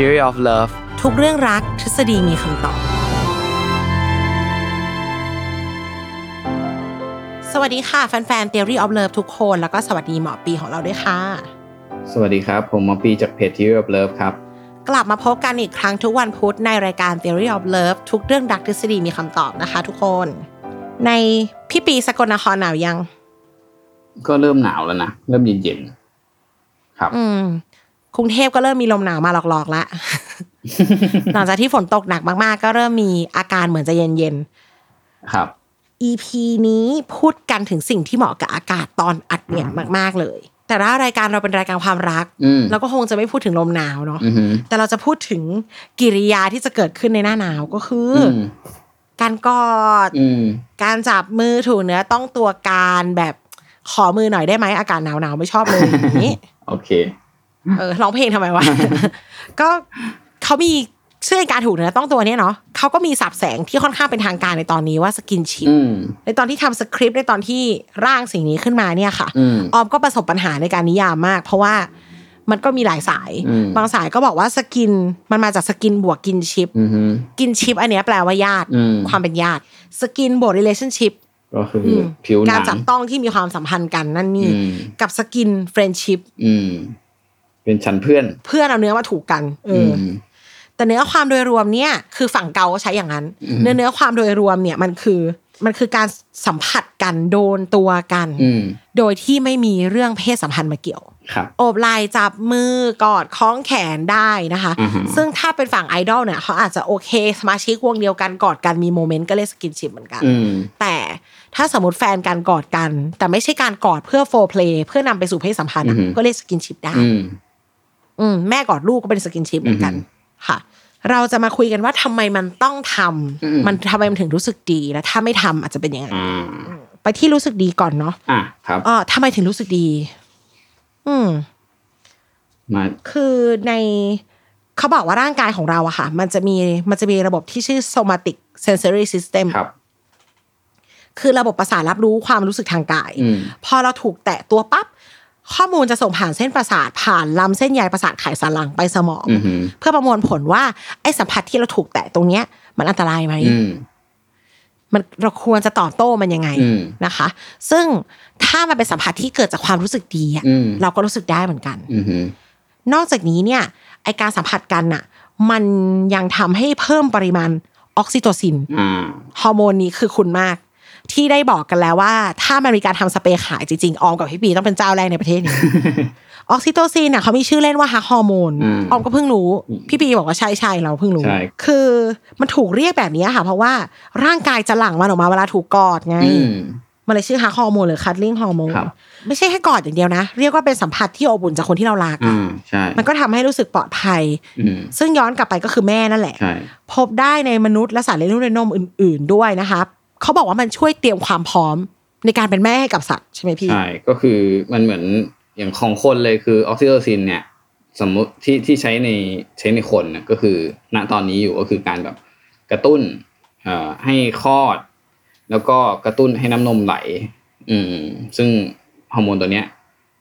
Theory of Love ทุกเรื่องรักทฤษฎีมีคำตอบ สวัสดีค่ะ แฟนๆ Theory of Love ทุกคน แล้วก็สวัสดีหมอปีของเราด้วยค่ะ สวัสดีครับ ผมหมอปีจากเพจ Theory of Love ครับ กลับมาพบกันอีกครั้งทุกวันพุธในรายการ Theory of Love ทุกเรื่องรักทฤษฎีมีคำตอบนะคะ ทุกคน ในพี่ปีสกลนครหนาวยัง ก็เริ่มหนาวแล้วนะ เริ่มเย็นๆ ครับ อืม กรุงเทพก็เริ่มมีลมหนาวมาหลอกๆแล้วหลังจากที่ฝนตกหนักมากๆ ก็เริ่มมีอาการเหมือนจะเย็นๆครับ EP นี้พูดกันถึงสิ่งที่เหมาะกับอากาศตอนอัดเนี่ยมาก ๆเลย แต่ถ้ารายการเราเป็นรายการความรักอืมเราก็คงจะไม่พูดถึงลมหนาวเนาะอือหือแต่เราจะพูดถึงกิริยาที่จะเกิดขึ้นในหน้าหนาวก็คือออืมการกอดอืมการจับมือถูเนื้อต้องตัวการแบบขอมือหน่อยได้ไหมอากาศหนาวๆไม่ชอบเลยอย่างนี้โอเค เออร้องเพลงทำไมวะก็เขามีเชื่อการถูกเนื้อต้องตัวเนี้ยเนาะเขาก็มีศัพท์แสงที่ค่อนข้างเป็นทางการในตอนนี้ว่า skinship อืมในตอนที่ทำสคริปต์ในตอนที่ร่างสิ่งนี้ขึ้นมาเนี่ยค่ะอืมออมก็ประสบปัญหาในการนิยามมาก เพราะว่ามันก็มีหลายสายอืมบางสายก็บอกว่า skinมันมาจาก skin บวก kinship อือหือ kinship อันเนี้ยแปลว่าญาติอืมความเป็นญาติ skin บวก relationship ก็คืออผิวหการนังจับต้องที่มีความสัมพันธ์กันนั่นนี่อืมกับสกิน friendship อืม เป็นชั้นเพื่อน เพื่อนเอาเนื้อมาถูกกัน เอออมแต่เนื้อความโดยรวมเนี่ย คือฝั่งเกาก็ใช้อย่างนั้นอืมเนื้อเนื้อความโดยรวมเนี่ยมันคือ มันคือการสัมผัสกันโดนตัวกันอืมโดยที่ไม่มีเรื่องเพศสัมพันธ์มาเกี่ยวครับโอบไหล่จับมือกอดคล้องแขนได้นะคะอือฮึซึ่งถ้าเป็นฝั่งไอดอลเนี่ยเขาอาจจะโอเค สมาชิกวงเดียวกันกอดกันมี moment ก็เรียก skinship เหมือนกันอืมแต่ถ้าสมมติแฟนกันกอดกัน แต่ไม่ใช่การกอดเพื่อ foreplay เพื่อนำไปสู่เพศสัมพันธ์อะอือฮึก็เรียก skinship ได้ อืมอืมแม่กอดลูกก็เป็น skinship เหมือนกันอือฮึค่ะ เราจะมาคุยกันว่าทำไมมันต้องทำอืมมันทำไมมันถึงรู้สึกดีและถ้าไม่ทำอาจจะเป็นยังไงอ่าไปที่รู้สึกดีก่อนเนาะอะครับอ๋อทำไมถึงรู้สึกดี อืมมาคือในเขาบอกว่าร่างกายของเราอะค่ะ มันจะมีมันจะมีระบบที่ชื่อ somatic sensory system ครับ คือระบบประสาทรับรู้ความรู้สึกทางกายอืมพอเราถูกแตะตัวปั๊บ ข้อมูลจะส่งผ่านเส้นประสาทผ่านลำเส้นใยประสาทไขสันหลังไปสมองอือหือเพื่อประมวลผลว่าไอ้สัมผัสที่เราถูกแตะตรงเนี้ย มันอันตรายไหมอืมมันเราควรจะตอบโต้มันยังไงอืมนะคะ ซึ่งถ้ามันเป็นสัมผัสที่เกิดจากความรู้สึกดีอะอืมเราก็รู้สึกได้เหมือนกันอือหือนอกจากนี้เนี่ย ไอการสัมผัสกันน่ะมันยังทำให้เพิ่มปริมาณออกซิโตซินอ่าฮอร์โมนนี้คือคุ้นมาก ที่ได้บอกกันแล้วว่า ถ้ามันมีการทำสเปรย์ขายจริงๆออมกับพี่ปีต้องเป็นเจ้าแรกในประเทศนี้ออกซิโตซินน่ะเขามีชื่อเล่นว่า hug hormone อืมออมก็เพิ่งรู้ พี่ปีบอกว่าใช่ใช่เราเพิ่งรู้ใช่คือมันถูกเรียกแบบนี้ค่ะ เพราะว่าร่างกายจะหลั่งมันออกมาเวลาถูกกอดไงอืมมันเลยชื่อฮักฮอร์โมนหรือคัตลิงฮอร์โมนครับไม่ใช่แค่กอดอย่างเดียวนะ เรียกว่าเป็นสัมผัสที่อบอุ่นจากคนที่เรารักอ่าอะใช่มันก็ทำให้รู้สึกปลอดภัยอืมซึ่งย้อนกลับไปก็คือแม่นั่นแหละใช่พบได้ในมนุษย์และสัตว์เลี้ยงลูกด้วยนมอื่น ๆด้วยนะคะ เขาบอกว่ามันช่วยเตรียมความพร้อมในการเป็นแม่ให้กับสัตว์ใช่ไหมพี่ใช่ก็คือมันเหมือนอย่างของคนเลยคือออกซิโตซินเนี่ย สมมติที่ที่ใช้ในใช้ในคนนะก็คือ ณตอนนี้อยู่ก็คือการแบบกระตุ้นเอ่อให้คลอด แล้วก็กระตุ้นให้น้ำนมไหล อืม ซึ่งฮอร์โมนตัวเนี้ย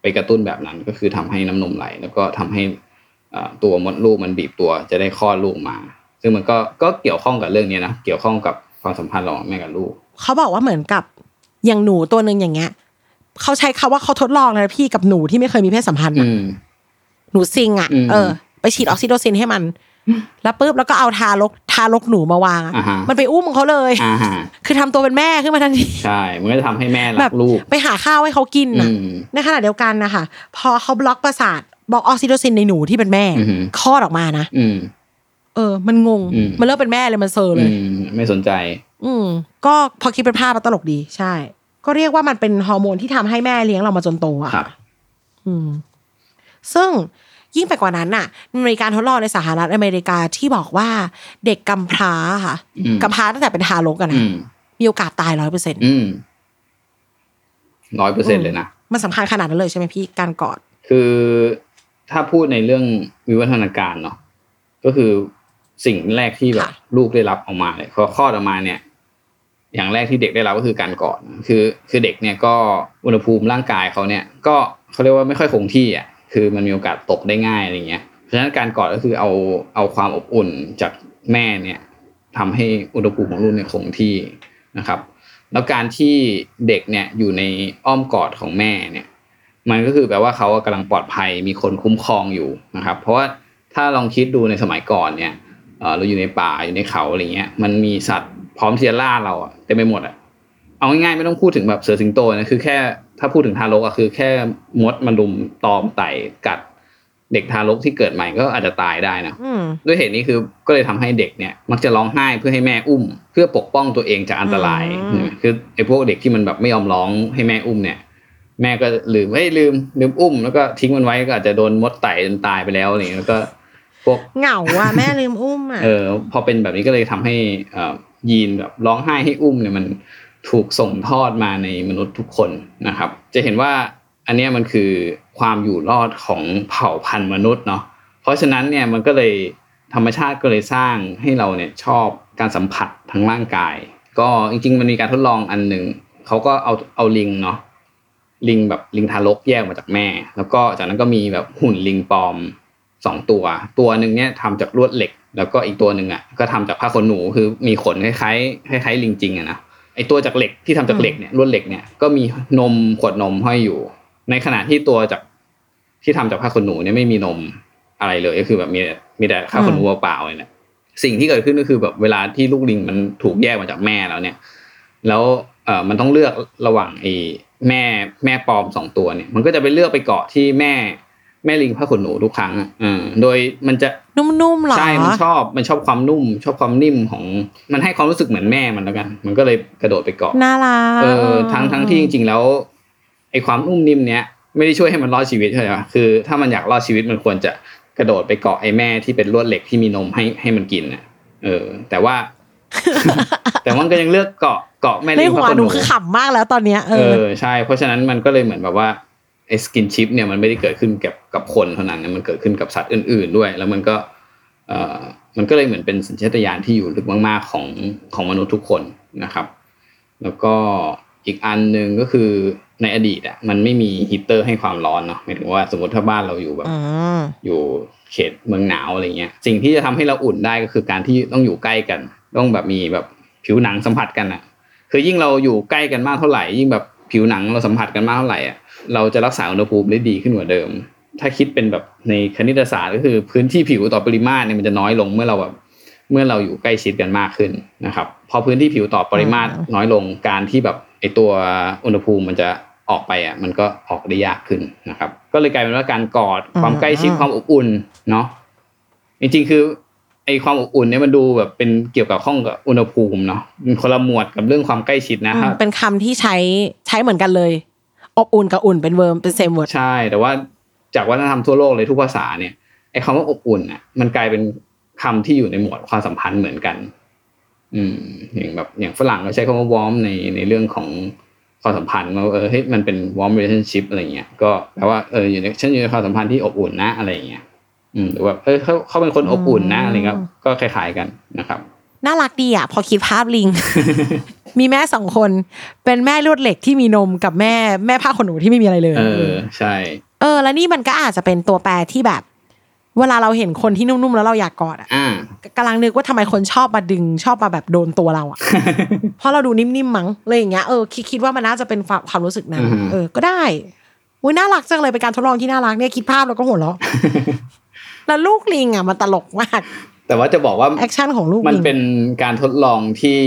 ไปกระตุ้นแบบนั้นก็คือทำให้น้ำนมไหล แล้วก็ทำให้อ่ตัวมดลูกมันบีบตัวจะได้คลอดลูกมา ซึ่งมันก็ก็เกี่ยวข้องกับเรื่องนี้นะเกี่ยวข้องกับ ความสัมพันธ์ระหว่างแม่กับลูก เขาบอกว่าเหมือนกับอย่างหนูตัวหนึ่งอย่างเงี้ยเขาใช้คำว่าเขาทดลองนะพี่กับหนูที่ไม่เคยมีเพศสัมพันธ์อือะมหนูซิงอะอืมเออ ไปฉีดออกซิโตซินให้มัน แล้วปุ๊บแล้วก็เอาทารกทารกหนูมาวางอะอ่าฮะมันไปอุ้มเขาเลยอ่าฮะคือทำตัวเป็นแม่ขึ้นมาทันทีใช่มันก็จะทำให้แม่แบรับกลูกไปหาข้าวให้เขากินอืนะมในขณะเดียวกันนะคะพอเขาบล็อกประสาทบล็อกออกซิโตซินในหนูที่เป็นแม่อือหือคลอดออกมานะอืม เออ มันงงอืมมันเริ่มเป็นแม่เลยมันเซอร์เลอืยมไม่สนใจ อืมก็พอคิดเป็นภาพมันตลกดี ใช่ ก็เรียกว่ามันเป็นฮอร์โมนที่ทำให้แม่เลี้ยงเรามาจนโตอะครับอืม ซึ่งยิ่งไปกว่านั้นน่ะมันมีการทดลองในสหรัฐอเมริกาที่บอกว่าเด็กกำพร้าค่ะอืมกำพร้าตั้งแต่เป็นทารกอะอืนะมมีโอกาสตายร้อยเปอร์เซ็นต์อืมร้อยเปอร์เซ็นต์เลยนะ มันสำคัญขนาดนั้นเลยใช่ไหมพี่การกอด คือถ้าพูดในเรื่องวิวัฒนาการเนาะก็คือ สิ่งแรกที่แบบค่ะลูกได้รับออกมาเลยพอคลอดออกมาเนี่ย อย่างแรกที่เด็กได้รับก็คือการกอดคือ คือเด็กเนี่ยก็อุณหภูมิร่างกายเขาเนี่ย ก็เขาเรียกว่าไม่ค่อยคงที่อะคือมันมีโอกาสตกได้ง่ายอะไรเงี้ยเพราะฉะนั้นการกอดก็คือเอาเอาความอบอุ่นจากแม่เนี่ยทำให้อุณหภูมิของลูกเนี่ยคงที่นะครับ แล้วการที่เด็กเนี่ยอยู่ในอ้อมกอดของแม่เนี่ย มันก็คือแปลว่าเขากำลังปลอดภัยมีคนคุ้มครองอยู่นะครับ เพราะว่าถ้าลองคิดดูในสมัยก่อนเนี่ย เอ่อเราอยู่ในป่าอยู่ในเขาอะไรเงี้ย มันมีสัตว์พร้อมที่จะล่าเราอะเต็มไปหมดอะเอาง่ายๆไม่ต้องพูดถึงแบบเสือสิงโตนะคือแค่ถ้าพูดถึงทารกอะคือแค่มดมันลุมตอมไต่กัดเด็กทารกที่เกิดใหม่ก็อาจจะตายได้นะอืมด้วยเหตุนี้คือก็เลยทำให้เด็กเนี่ย มักจะร้องไห้เพื่อให้แม่อุ้ม เพื่อปกป้องตัวเองจากอันตรายอืมคือไอ้พวกเด็กที่มันแบบไม่ยอมร้องให้แม่อุ้มเนี่ย แม่ก็ลืมเฮ้ยลืมลืมอุ้มแล้วก็ทิ้งมันไว้ก็อาจจะโดนมดไต่จนตายไปแล้วอะไรอย่างเงี้ยแล้วก็ พวกเหงาอะแม่ลืมอุ้มอะเออพอเป็นแบบนี้ก็เลยทำให้เอ่อยีนแบบร้องไห้ให้อุ้มเนี่ยมันถูกส่งทอดมาในมนุษย์ทุกคนนะครับ จะเห็นว่าอันเนี้ยมันคือความอยู่รอดของเผ่าพันธุ์มนุษย์เนาะเพราะฉะนั้นเนี่ยมันก็เลยธรรมชาติก็เลยสร้างให้เราเนี่ยชอบการสัมผัสทั้งร่างกาย ก็จริงๆ มันมีการทดลองอันหนึ่งเขาก็เอาเอาลิงเนาะลิงแบบลิงทารกแยกมาจากแม่ แล้วก็จากนั้นก็มีแบบหุ่นลิงปลอม สองตัว ตัวหนึ่งเนี่ยทำจากลวดเหล็ก แล้วก็อีกตัวหนึ่งอะก็ทำจากผ้าขนหนูคือมีขนคล้ายๆคล้ายๆลิงจริงอะนะไอตัวจากเหล็กที่ทำจากเหล็กเนี่ยลวดเหล็กเนี่ยก็มีนมขวดนมห้อยอยู่ ในขณะที่ตัวจากที่ทำจากผ้าขนหนูเนี่ยไม่มีนมอะไรเลยก็คือแบบมีมีแต่ผ้าขนหนูเปล่าๆเลยเนี่ยสิ่งที่เกิดขึ้นก็คือแบบเวลาที่ลูกลิงมันถูกแยกมาจากแม่แล้วเนี่ย แล้วเอ่อมันต้องเลือกระหว่างไอ้แม่แม่ปลอมสองตัวเนี่ย มันก็จะไปเลือกไปเกาะที่แม่ แม่ลิงผ้าขนหนูทุกครั้งอะเออโดยมันจะนุ่มๆเหรอใช่มันชอบมันชอบความนุ่ม ชอบความนิ่มของ มันให้ความรู้สึกเหมือนแม่มันแล้วกัน มันก็เลยกระโดดไปเกาะน่ารักเออทั้งทั้งที่จริง ๆ แล้วไอ้ความนุ่มนิ่มเนี้ยไม่ได้ช่วยให้มันรอดชีวิตใช่ไหมคือถ้ามันอยากรอดชีวิตมันควรจะกระโดดไปเกาะไอ้แม่ที่เป็นลวดเหล็กที่มีนมให้ให้มันกินน่ะเออ แต่ว่า แต่มันก็ยังเลือกเกาะเกาะแม่ในลิงหัพวระขนหหนูนูคือขำมากแล้วตอนเนี้ยเอเอออใช่เพราะฉะนั้นมันก็เลยเหมือนแบบว่า ไอ้สกินชิปเนี่ยมันไม่ได้เกิดขึ้นกับกับคนเท่านั้นนะมันเกิดขึ้นกับสัตว์อื่น ๆด้วย แล้วมันก็เอ่อมันก็เลยเหมือนเป็นสัญชาตญาณที่อยู่ลึกมาก ๆ ของของมนุษย์ทุกคนนะครับ แล้วก็อีกอันหนึ่งก็คือในอดีตอะมันไม่มีฮีตเตอร์ให้ความร้อนเนาะหมายถึงว่าสมมติถ้าบ้านเราอยู่แบบอืมอยู่เขตเมืองหนาวอะไรเงี้ย สิ่งที่จะทำให้เราอุ่นได้ก็คือการที่ต้องอยู่ใกล้กัน ต้องแบบมีแบบผิวหนังสัมผัสกันอะ คือยิ่งเราอยู่ใกล้กันมากเท่าไหร่ยิ่งแบบ ผิวหนังเราสัมผัสกันมากเท่าไหร่อะเราจะรักษาอุณหภูมิได้ดีขึ้นกว่าเดิม ถ้าคิดเป็นแบบในคณิตศาสตร์ก็คือพื้นที่ผิวต่อปริมาตรเนี่ยมันจะน้อยลงเมื่อเราแบบเมื่อเราอยู่ใกล้ชิดกันมากขึ้นนะครับ พอพื้นที่ผิวต่อปริมาตรน้อยลงการที่แบบไอตัวอุณหภูมิมันจะออกไปอะมันก็ออกได้ยากขึ้นนะครับ ก็เลยกลายเป็นว่าการกอดความใกล้ชิดความอบอุ่นเนาะจริงๆคือ ไอความอบอุ่นเนี่ยมันดูแบบเป็นเกี่ยวกับข้องกับอุณหภูมิเนาะมันคนละหมวดกับเรื่องความใกล้ชิดนะถ้าเป็นคำที่ใช้ใช้เหมือนกันเลย อบอุ่นกับอุ่นเป็น warm เป็น same word ใช่ แต่ว่าจากวัฒนธรรมทั่วโลกเลยทุกภาษาเนี่ยไอ้คำว่าอบอุ่นอะ มันกลายเป็นคำที่อยู่ในหมวดความสัมพันธ์เหมือนกัน อืม อย่างแบบอย่างฝรั่งก็ใช้คำว่า warm ในในเรื่องของความสัมพันธ์ว่าเออเฮ้ยมันเป็น warm relationship อะไรเงี้ยก็แปลว่าเอออยู่ในฉันอยู่ในความสัมพันธ์ที่อบอุ่นนะอะไรเงี้ย อืมหรือว่าเฮ้ยเขาเขาเป็นคนอบอุ่นนะอะไรเงี้ยก็คล้ายๆกันนะครับ น่ารักดีอะ พอคิดภาพลิง มีแม่สองคน เป็นแม่ลวดเหล็กที่มีนมกับแม่แม่ผ้าขนหนูที่ไม่มีอะไรเลย เออใช่ เออ แล้วนี่มันก็อาจจะเป็นตัวแปรที่แบบ เวลาเราเห็นคนที่นุ่มๆแล้วเราอยากกอดอะอ่ากำลังนึกว่าทำไมคนชอบมาดึงชอบมาแบบโดนตัวเราอะ เพราะเราดูนิ่มๆมั้งเลยอย่างเงี้ยเออคิดคิดว่ามันน่าจะเป็นความความรู้สึกนั้นอือฮึเออก็ได้อุ้ยน่ารักจังเลยเป็นการทดลองที่น่ารักเนี่ยคิดภาพแล้วก็หัวเราะ แล้วลูกลิงอะมันตลกมาก แต่ว่าจะบอกว่า action ของลูกมันลิงเป็นการทดลองที่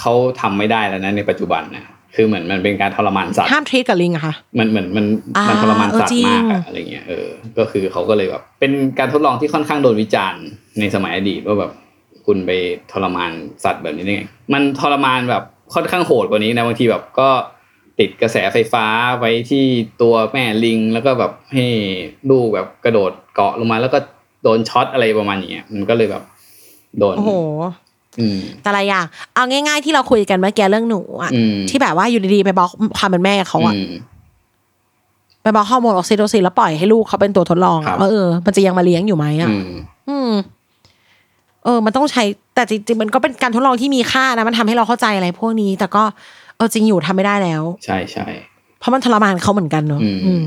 เขาทำไม่ได้แล้วนะในปัจจุบันนะคือเหมือนมันเป็นการทรมานสัตว์ห้ามทรีตกับลิงอะค่ะมันเหมือนมันอ่ามัมันทรมานสัตเออจริว์งมากอะอะไรเงี้ยเออก็คือเขาก็เลยแบบเป็นการทดลองที่ค่อนข้างโดนวิจารณ์ในสมัยอดีตว่าแบบคุณไปทรมานสัตว์แบบนี้ได้ไงมันทรมานแบบค่อนข้างโหดกว่านี้นะบางทีแบบก็ติดกระแสไฟฟ้าไว้ที่ตัวแม่ลิง แล้วก็แบบให้ลูกแบบกระโดดเกาะลงมาแล้วก็ โดนช็อตอะไรประมาณอย่างเงี้ยมันก็เลยแบบ โดนโอ้โหอืมแต่ละอย่างเอาง่าย ๆ ที่เราคุยกันเมื่อกี้เรื่องหนูอะอืมที่แบบว่าอยู่ดีๆไปบล็อกความเป็นแม่เขาอะอืมไปบล็อกฮอร์โมนออกซิโตซินแล้วปล่อยให้ลูกเขาเป็นตัวทดลองอะครับว่าเออมันจะยังมาเลี้ยงอยู่ไหมอะอืมอืม เออ มันต้องใช้ แต่จริงๆมันก็เป็นการทดลองที่มีค่านะ มันทำให้เราเข้าใจอะไรพวกนี้ แต่ก็เออจริงอยู่ทำไม่ได้แล้ว ใช่ใช่เพราะมันทรมานเขาเหมือนกันเนอะอืม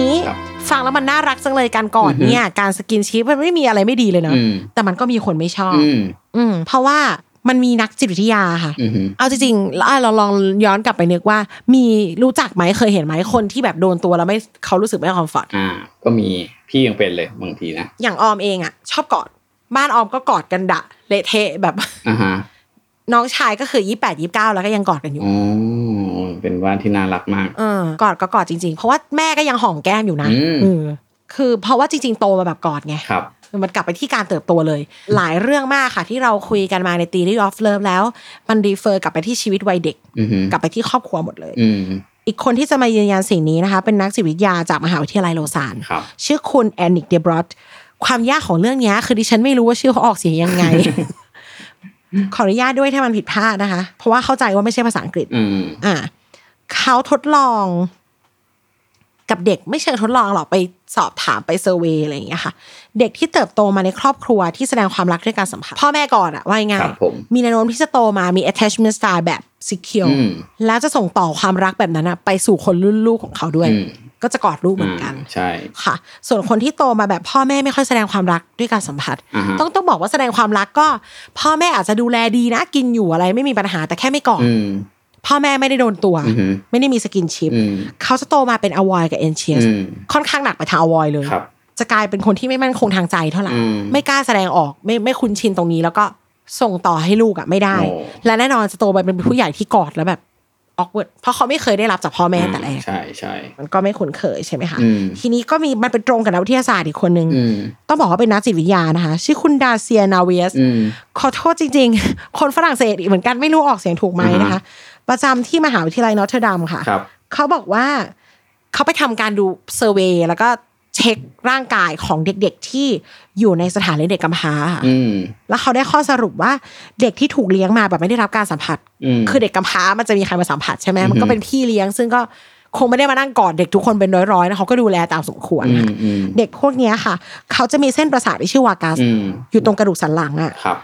นี้ครับฟังแล้วมันน่ารักจังเลยการกอดอือฮึเนี่ย การสกินชิปมันไม่มีอะไรไม่ดีเลยนะอืมแต่มันก็มีคนไม่ชอบอืมอืมเพราะว่ามันมีนักจิตวิทยาค่ะอืมเอาจริงๆแล้วเราลองย้อนกลับไปนึกว่า มีรู้จักไหมเคยเห็นไหมคนที่แบบโดนตัวแล้วไม่เขารู้สึกไม่คอมฟอร์ตอ่า ก็มีพี่ยังเป็นเลยบางทีนะ อย่างออมเองอะ ชอบกอด บ้านออมก็กอดกันดะเละเทะแบบอ่าฮะ น้องชายก็คือยี่แปดยี่เก้าแล้วก็ยังกอดกันอยู่อ๋อเป็นบ้านที่น่ารักมากเออกอดก็กอดจริง ๆ เพราะว่าแม่ก็ยังหอมแก้มอยู่นะอืมเออคือเพราะว่าจริง ๆ โตมาแบบกอดไงครับมันกลับไปที่การเติบโตเลย หลายเรื่องมากค่ะที่เราคุยกันมาใน Theory of Love แล้ว มันรีเฟอร์กลับไปที่ชีวิตวัยเด็กอือฮึกลับไปที่ครอบครัวหมดเลยอืมอีกคนที่จะมายืนยันสิ่งนี้นะคะ เป็นนักจิตวิทยาจากมหาวิทยาลัยโลซานครับชื่อคุณแอนนิกเดบรอตความยากของเรื่องเนี้ยคือดิฉันไม่รู้ว่าชื่อเขาออกเสียงยังไง ขออนุญาตด้วยถ้ามันผิดพลาดนะคะ เพราะว่าเข้าใจว่าไม่ใช่ภาษาอังกฤษอืมอ่าเขาทดลอง กับเด็กไม่เชิงทดลองหรอกไปสอบถามไปเซอร์เวยอะไรอย่างเงี้ยค่ะ เด็กที่เติบโตมาในครอบครัวที่แสดงความรักด้วยการสัมผัสพ่อแม่ก่อนอะว่าง่าคยรับผมมีแนวโน้มที่จะโตมามี attachment style แบบ secure อืมแล้วจะส่งต่อความรักแบบนั้นอะไปสู่คนรุ่นลูกของเขาด้วยอืม ก็จะกอดลูกเหมือนกันอ่าใช่ค่ะ ส่วนคนที่โตมาแบบพ่อแม่ไม่ค่อยแสดงความรักด้วยการสัมผัสอ่าฮะต้องต้องบอกว่าแสดงความรักก็ พ่อแม่อาจจะดูแลดีนะกินอยู่อะไรไม่มีปัญหาแต่แค่ไม่กอดอืมพ่อแม่ไม่ได้โดนตัวอือฮึไม่ได้มีสกินชิปอืมเขาจะโตมาเป็นอวอยกับเอนเชียสอืมค่อนข้างหนักไปทางอวอยเลยครับจะกลายเป็นคนที่ไม่มั่นคงทางใจเท่าไหร่อืมไม่กล้าแสดงออกไม่ไม่คุ้นชินตรงนี้แล้วก็ส่งต่อให้ลูกอะไม่ได้โอ้และแน่นอนจะโตไปเป็นผู้ใหญ่ที่กอดแล้วแบบ awkward เพราะเขาไม่เคยได้รับจากพ่อแม่แต่แรกใช่ใช่มันก็ไม่คุ้นเคยใช่ไหมคะอืมทีนี้ก็มีมันเป็นตรงกับนักวิทยาศาสตร์อีกคนนึงอืมต้องบอกว่าเป็นนักจิตวิทยานะคะ ชื่อคุณ Darcia Narvaez อืมขอโทษจริง ๆ คนฝรั่งเศสอีกเหมือนกันไม่รู้ออกเสียงถูกไหมนะคะ ประจำที่มหาวิทยาลัย Notre Dame ค่ะครับเขาบอกว่าเขาไปทำการดู survey แล้วก็ เช็คร่างกายของเด็กๆที่อยู่ในสถานเลี้ยงเด็กกำพร้าค่ะอืมแล้วเขาได้ข้อสรุปว่าเด็กที่ถูกเลี้ยงมาแบบไม่ได้รับการสัมผัสอืมคือเด็กกำพร้ามันจะมีใครมาสัมผัสใช่ไหมอือฮึมันก็เป็นพี่เลี้ยง ซึ่งก็คงไม่ได้มานั่งกอดเด็กทุกคนเป็นร้อยๆนะเขาก็ดูแลตามสมควรค่ะอืมอืมเด็กพวกเนี้ยค่ะ เขาจะมีเส้นประสาทที่ชื่อ vagus อืมอยู่ตรงกระดูกสันหลังอะครับ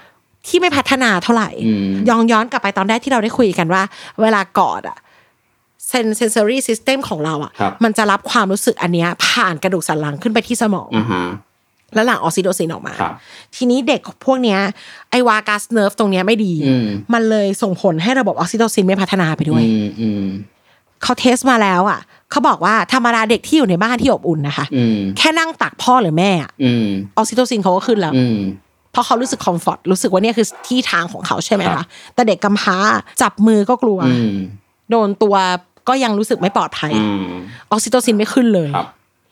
ที่ไม่พัฒนาเท่าไหร่อืมย้อนย้อนกลับไปตอนแรกที่เราได้คุยกันว่า เวลากอดอะ sen sensory system ของเราอะครับมันจะรับความรู้สึกอันเนี้ยผ่านกระดูกสันหลังขึ้นไปที่สมองอ่าฮะแล้วหลังออกซิโตซินออกมาครับทีนี้เด็กพวกเนี้ยไอ vagus nerve ตรงเนี้ยไม่ดีอืมมันเลยส่งผลให้ระบบออกซิโตซินไม่พัฒนาไปด้วยอืมอืมเขา test มาแล้วอะเขาบอกว่าธรรมดาเด็กที่อยู่ในบ้านที่อบอุ่นนะคะอืมแค่นั่งตักพ่อหรือแม่อะอืมออกซิโตซินเขาก็ขึ้นแล้วอืมเพราะเขารู้สึก comfort รู้สึกว่าเนี่ยคือที่ทางของเขาใช่ไหมคะครับแต่เด็กกำพร้าจับมือก็กลัวอืมโดนตัว ก็ยังรู้สึกไม่ปลอดภัยอืมออกซิโตซินไม่ขึ้นเลยครับ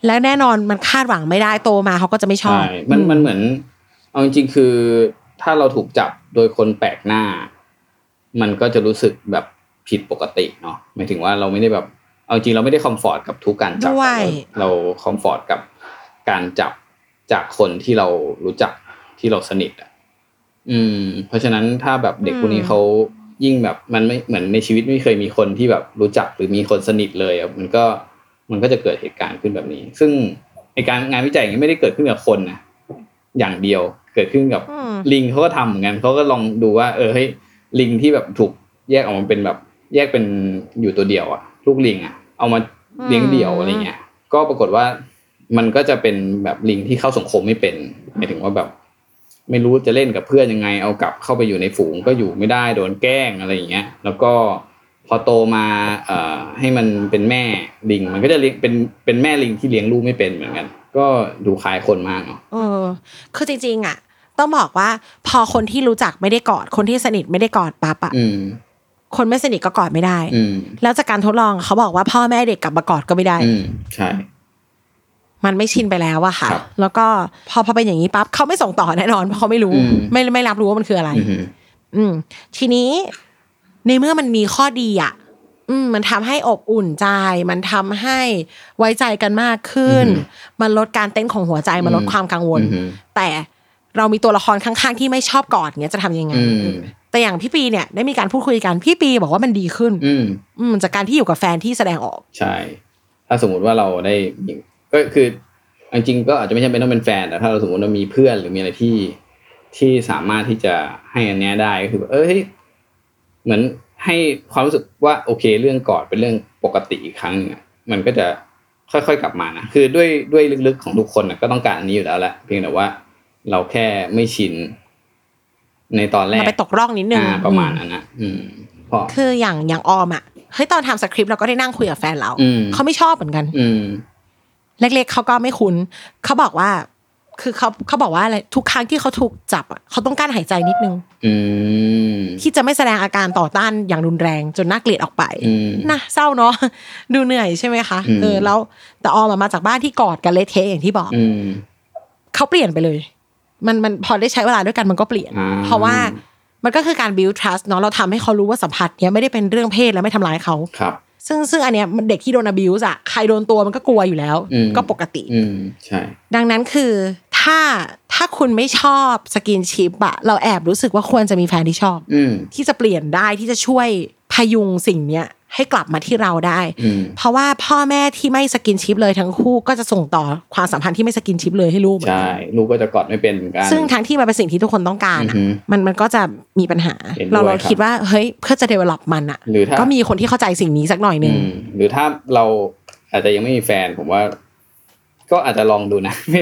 และแน่นอนมันคาดหวังไม่ได้โตมาเขาก็จะไม่ชอบใช่มันมันเหมือน เอาจริงๆคือ ถ้าเราถูกจับโดยคนแปลกหน้า มันก็จะรู้สึกแบบผิดปกติเนาะหมายถึงว่าเราไม่ได้แบบ เอาจริงเราไม่ได้ comfort กับทุกการจับด้วยเรา comfort กับการจับจากคนที่เรารู้จักที่เราสนิทอะ อืม เพราะฉะนั้นถ้าแบบเด็กพวกนี้เขา ยิ่งแบบมันไม่เหมือนในชีวิตไม่เคยมีคนที่แบบรู้จักหรือมีคนสนิทเลยอะมันก็มันก็จะเกิดเหตุการณ์ขึ้นแบบนี้ ซึ่งในการงานวิจัยอย่างนี้ไม่ได้เกิดขึ้นกับคนนะอย่างเดียวเกิดขึ้นกับอืมลิงเขาก็ทำเหมือนกันเขาก็ลองดูว่า เออเฮ้ยลิงที่แบบถูกแยกออกมาเป็นแบบแยกเป็นอยู่ตัวเดียวอะลูกลิงอะเอามาเลี้ยงเดี่ยวอะไรเงี้ยก็ปรากฏว่ามันก็จะเป็นแบบลิงที่เข้าสังคมไม่เป็นหมายถึงว่าแบบ ไม่รู้จะเล่นกับเพื่อนยังไง เอากลับเข้าไปอยู่ในฝูงก็อยู่ไม่ได้โดนแกล้งอะไรอย่างเงี้ย แล้วก็พอโตมาเอ่อให้มันเป็นแม่ลิง มันก็จะเลี้ยงเป็นเป็นแม่ลิงที่เลี้ยงลูกไม่เป็นเหมือนกัน ก็ดูคล้ายคนมากเนาะเออคือจริง ๆ อะ ต้องบอกว่าพอคนที่รู้จักไม่ได้กอด คนที่สนิทไม่ได้กอดปั๊บอะอืมคนไม่สนิทก็กอดไม่ได้อืมแล้วจากการทดลองเขาบอกว่าพ่อแม่เด็กกลับมากอดก็ไม่ได้อืมใช่ มันไม่ชินไปแล้วอะค่ะครับแล้วก็พอพอเป็นอย่างนี้ปั๊บเขาไม่ส่งต่อแน่นอนเพราะเขาไม่รู้อืมไม่ไม่รับรู้ว่ามันคืออะไร อืมอืมทีนี้ในเมื่อมันมีข้อดีอะอืมมันทำให้อบอุ่นใจ มันทำให้ไว้ใจกันมากขึ้น มันลดการเต้นของหัวใจ มันลดความกังวลอืมแต่เรามีตัวละครข้างๆ ที่ไม่ชอบกอดเงี้ยจะทำยังไงอืมแต่อย่างพี่ปีเนี่ยได้มีการพูดคุยกัน พี่ปีบอกว่ามันดีขึ้น อืมอืมจากการที่อยู่กับแฟนที่แสดงออก ใช่ ถ้าสมมุติว่าเราได้มี ก็คือจริงๆก็อาจจะไม่จำเป็นต้องเป็นแฟน แต่ถ้าเราสมมติว่ามีเพื่อนหรือมีอะไรที่ที่สามารถที่จะให้อันเนี้ยได้ก็คือแบบเออเฮ้ยเหมือนให้ความรู้สึกว่าโอเค เรื่องกอดเป็นเรื่องปกติอีกครั้งหนึ่งอะมันก็จะค่อยๆกลับมานะคือด้วยด้วยลึกๆของทุกคนนะก็ต้องการอันนี้อยู่แล้วแหละเพียงแต่ว่าเราแค่ไม่ชิน ในตอนแรมักนไปตกร่องนิดนึงอ่าประมาณนั้นนะอืมพอคืออย่างอย่างออมอะเฮ้ยตอนทำสคริปต์เราก็ได้นั่งคุยกับแฟนเราอืมเขาไม่ชอบเหมือนกัน อืม เล็กๆเขาก็ไม่คุ้นเขาบอกว่า คือเขาเขาบอกว่าอะไรทุกครั้งที่เขาถูกจับอะเขาต้องการหายใจนิดนึงอืมที่จะไม่แสดงอาการต่อต้านอย่างรุนแรงจนน่าเกลียดออกไปอืมนะเศร้าเนาะดูเหนื่อยใช่ไหมคะอืมเออแล้วแต่ออมอะมาจากบ้านที่กอดกันเละเทะอย่างที่บอกอืมเขาเปลี่ยนไปเลย มันมันพอได้ใช้เวลาด้วยกันมันก็เปลี่ยนอ่าเพราะว่ามันก็คือการ build trust เนาะเราทำให้เขารู้ว่าสัมผัสเนี้ยไม่ได้เป็นเรื่องเพศและไม่ทำร้ายเขาครับ ซึ่งซึ่งอันเนี้ยมันเด็กที่โดน abuse อะใครโดนตัวมันก็กลัวอยู่แล้วอืมก็ปกติอืมใช่ดังนั้นคือถ้าถ้าคุณไม่ชอบ skinship อะเราแอบรู้สึกว่าควรจะมีแฟนที่ชอบอืมที่จะเปลี่ยนได้ที่จะช่วยพยุงสิ่งเนี้ยให้กลับมาที่เราได้อืมเพราะว่าพ่อแม่ที่ไม่ skinship เลยทั้งคู่ก็จะส่งต่อความสัมพันธ์ที่ไม่สกินชิปเลยให้ลูกเหมือนใช่กันลูกก็จะกอดไม่เป็นเหมือนกันซึ่งทั้งที่มันเป็นสิ่งที่ทุกคนต้องการอะอือฮึมันมันก็จะมีปัญหาเห็นด้วยเราเราครับคิดว่าเฮ้ยเพื่อจะ develop มันอะหรือถ้าก็มีคนที่เข้าใจสิ่งนี้สักหน่อยหนึ่งอืมหรือถ้าเราอาจจะยังไม่มีแฟนผมว่า ก็อาจจะลองดูนะไม่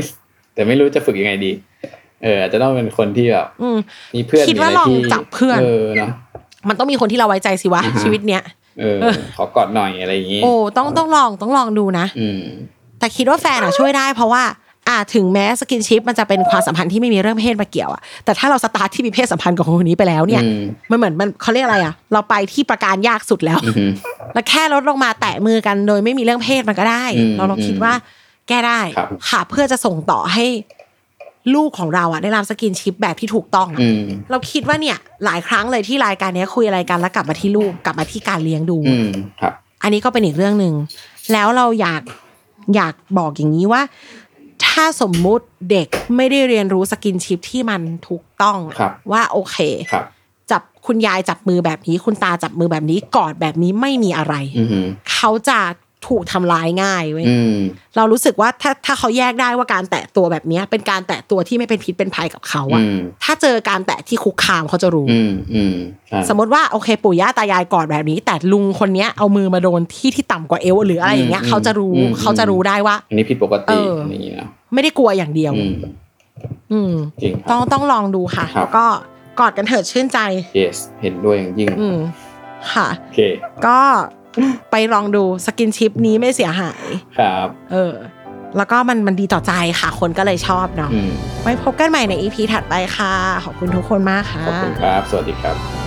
แต่ไม่รู้จะฝึกยังไงดี เอออาจจะต้องเป็นคนที่แบบอืมมีเพื่อนคิดว่ามีะไรลองที่จับเพื่อนเออเนาะมันต้องมีคนที่เราไว้ใจสิวะอ่าฮะชีวิตเนี้ย เออ ขอกอดหน่อยอะไรอย่างงี้ โอ้ต้องต้องลองต้องลองดูนะอืมแต่คิดว่าแฟนอะช่วยได้เพราะว่าอ่าถึงแม้ skinship มันจะเป็นความสัมพันธ์ที่ไม่มีเรื่องเพศมาเกี่ยวอะแต่ถ้าเราสตาร์ทที่มีเพศสัมพันธ์กับคนคนนี้ไปแล้วเนี่ยอืมมันเหมือนมันเขาเรียกอะไรอะเราไปที่ประการยากสุดแล้วอือฮึแล้วแค่ลดลงมาแตะมือกันโดยไม่มีเรื่องเพศมันก็ได้อืมเราเราคิดว่าแก้ได้ครับค่ะเพื่อจะส่งต่อให้ ลูกของเราอะได้รับ skinship แบบที่ถูกต้องอะอืมเราคิดว่าเนี่ย หลายครั้งเลยที่รายการเนี้ยคุยอะไรกันแล้วกลับมาที่ลูกกลับมาที่การเลี้ยงดูอืมครับ อันนี้ก็เป็นอีกเรื่องหนึ่งแล้วเราอยากอยากบอกอย่างนี้ว่า ถ้าสมมุติเด็กไม่ได้เรียนรู้สกินชิปที่มันถูกต้องครับว่าโอเคครับจับคุณยายจับมือแบบนี้ คุณตาจับมือแบบนี้กอดแบบนี้ไม่มีอะไรอือฮึเขาจะ ถูกทำร้ายง่ายเว้ยอืมเรารู้สึกว่าถ้าถ้าเขาแยกได้ว่าการแตะตัวแบบเนี้ยเป็นการแตะตัวที่ไม่เป็นพิษเป็นภัยกับเขาอะอืมถ้าเจอการแตะที่คุกคามเขาจะรู้อืมอืมใช่สมมติว่าโอเค ปู่ย่าตายายกอดแบบนี้ แต่ลุงคนเนี้ยเอามือมาโดนที่ที่ต่ำกว่าเอวหรืออะไรอย่างเงี้ยเขาจะรู้เขาจะรู้ได้ว่าอันนี้ผิดปกเอติอออะไรอย่างเงี้ยเนอะไม่ได้กลัวอย่างเดียว อืมอืมจริงต้องต้องลองดูค่ะครับแล้วก็กอดกันเถิดชื่นใจ yes เห็นด้วยอย่างยิ่งอืมค่ะโอเคก็ ไปลองดูสกินชิปนี้ไม่เสียหาย ครับ เออ แล้วก็มันมันดีต่อใจค่ะ คนก็เลยชอบเนาะอืมไว้พบกันใหม่ในอีพีถัดไปค่ะ ขอบคุณทุกคนมากค่ะ ขอบคุณครับ สวัสดีครับ